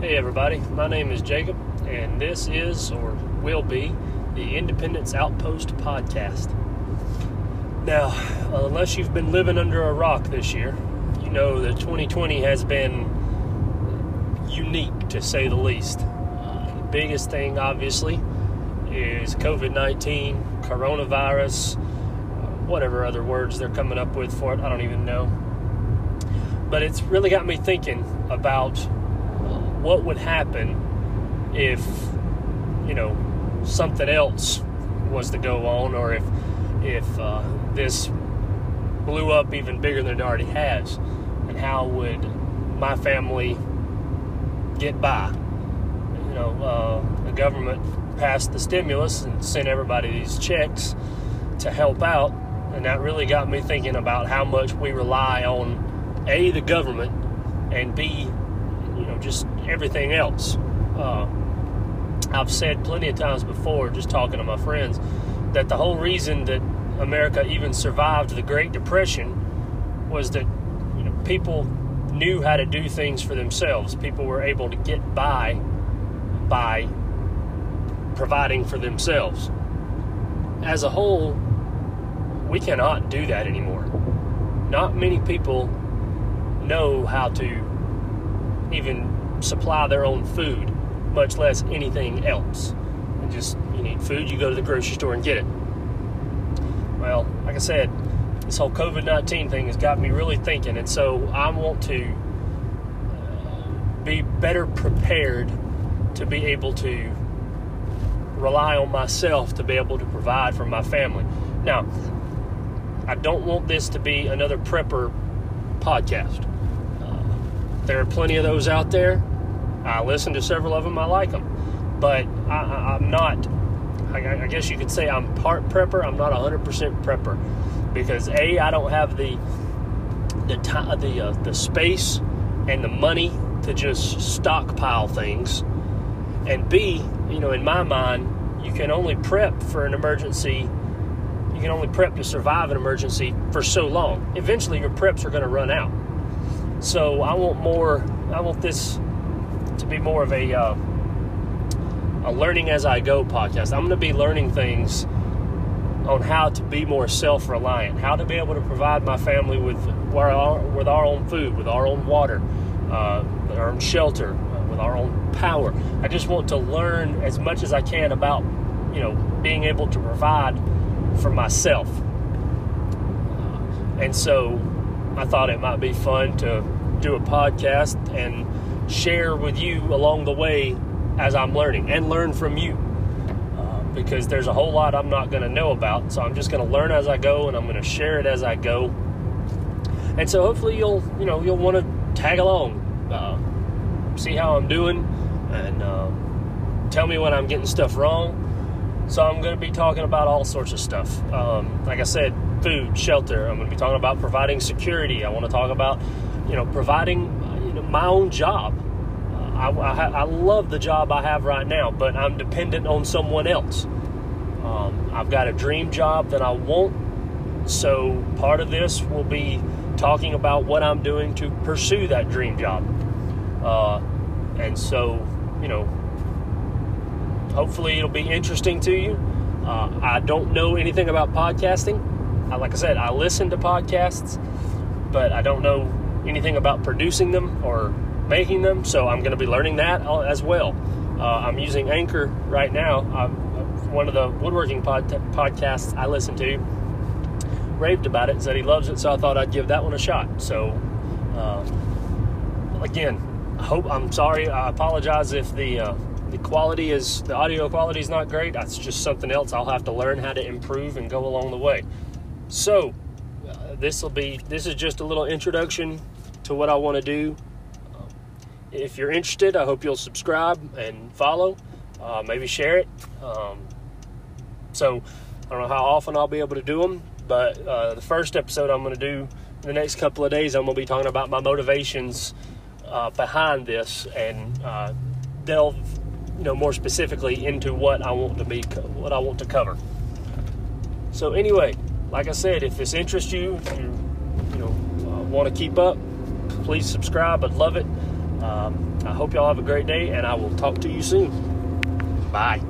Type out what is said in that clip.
Hey, everybody. My name is Jacob, and this is, or will be, the Independence Outpost podcast. Now, unless you've been living under a rock this year, you know that 2020 has been unique to say the least. Uh, the biggest thing, obviously, is COVID 19, coronavirus, uh, whatever other words they're coming up with for it, I don't even know. But it's really got me thinking about what would happen if you know something else was to go on or if if uh, this blew up even bigger than it already has? And how would my family get by? You know uh, the government passed the stimulus and sent everybody these checks to help out and that really got me thinking about how much we rely on a the government and b you know just everything else. Uh, I've said plenty of times before, just talking to my friends, that the whole reason that America even survived the Great Depression was that you know people knew how to do things for themselves. People were able to get by by providing for themselves. As a whole, we cannot do that anymore. Not many people know how to even supply their own food, much less anything else. And just you need food, you go to the grocery store and get it. Well, like I said, this whole COVID 19 thing has got me really thinking, and so I want to uh, be better prepared to be able to rely on myself to be able to provide for my family. Now, I don't want this to be another prepper podcast. There are plenty of those out there. I listen to several of them. I like them, but I, am not. I, I, guess you could say I'm part prepper. I'm not 100% prepper because a I don't have the the time, the uh, the space and the money to just stockpile things, and b you know in my mind you can only prep for an emergency. You can only prep to survive an emergency for so long. Eventually, your preps are going to run out. So I want more. I want this to be more of a uh, a learning as I go podcast. I'm going to be learning things on how to be more self reliant, how to be able to provide my family with our, with our own food, with our own water, uh, our own shelter, uh, with our own power. I just want to learn as much as I can about you know being able to provide for myself. Uh, and so I thought it might be fun to do a podcast and share with you along the way as I'm learning and learn from you. Uh, because there's a whole lot I'm not going to know about. So I'm just going to learn as I go and I'm going to share it as I go. And so hopefully you'll, you know, you'll want to tag along, uh, see how I'm doing, and uh, tell me when I'm getting stuff wrong. So I'm going to be talking about all sorts of stuff. Um, like I said, food, shelter. I'm going to be talking about providing security. I want to talk about, you know, providing you know, my own job. Uh, I, I, I, love the job I have right now, but I'm dependent on someone else. Um, I've got a dream job that I want, so part of this will be talking about what I'm doing to pursue that dream job. Uh, and so, you know, hopefully it'll be interesting to you. Uh, I don't know anything about podcasting. I, like I said, I listen to podcasts, but I don't know anything about producing them or making them, so I'm going to be learning that as well. Uh, I'm using Anchor right now. I'm, one of the woodworking pod- podcasts I listen to raved about it, said he loves it, so I thought I'd give that one a shot. So, uh, again, I hope I'm sorry. I apologize if the uh, the quality is the audio quality is not great. That's just something else I'll have to learn how to improve and go along the way. So, uh, this will be this is just a little introduction to what I want to do. Um, if you're interested, I hope you'll subscribe and follow. Uh, maybe share it. Um, so I don't know how often I'll be able to do them, but uh, the first episode I'm going to do in the next couple of days, I'm going to be talking about my motivations uh, behind this and uh, delve, you know, more specifically into what I want to be, what I want to cover. So anyway, like I said, if this interests you, if you, you know, uh, want to keep up, please subscribe. I'd love it. Um, I hope y'all have a great day, and I will talk to you soon. Bye.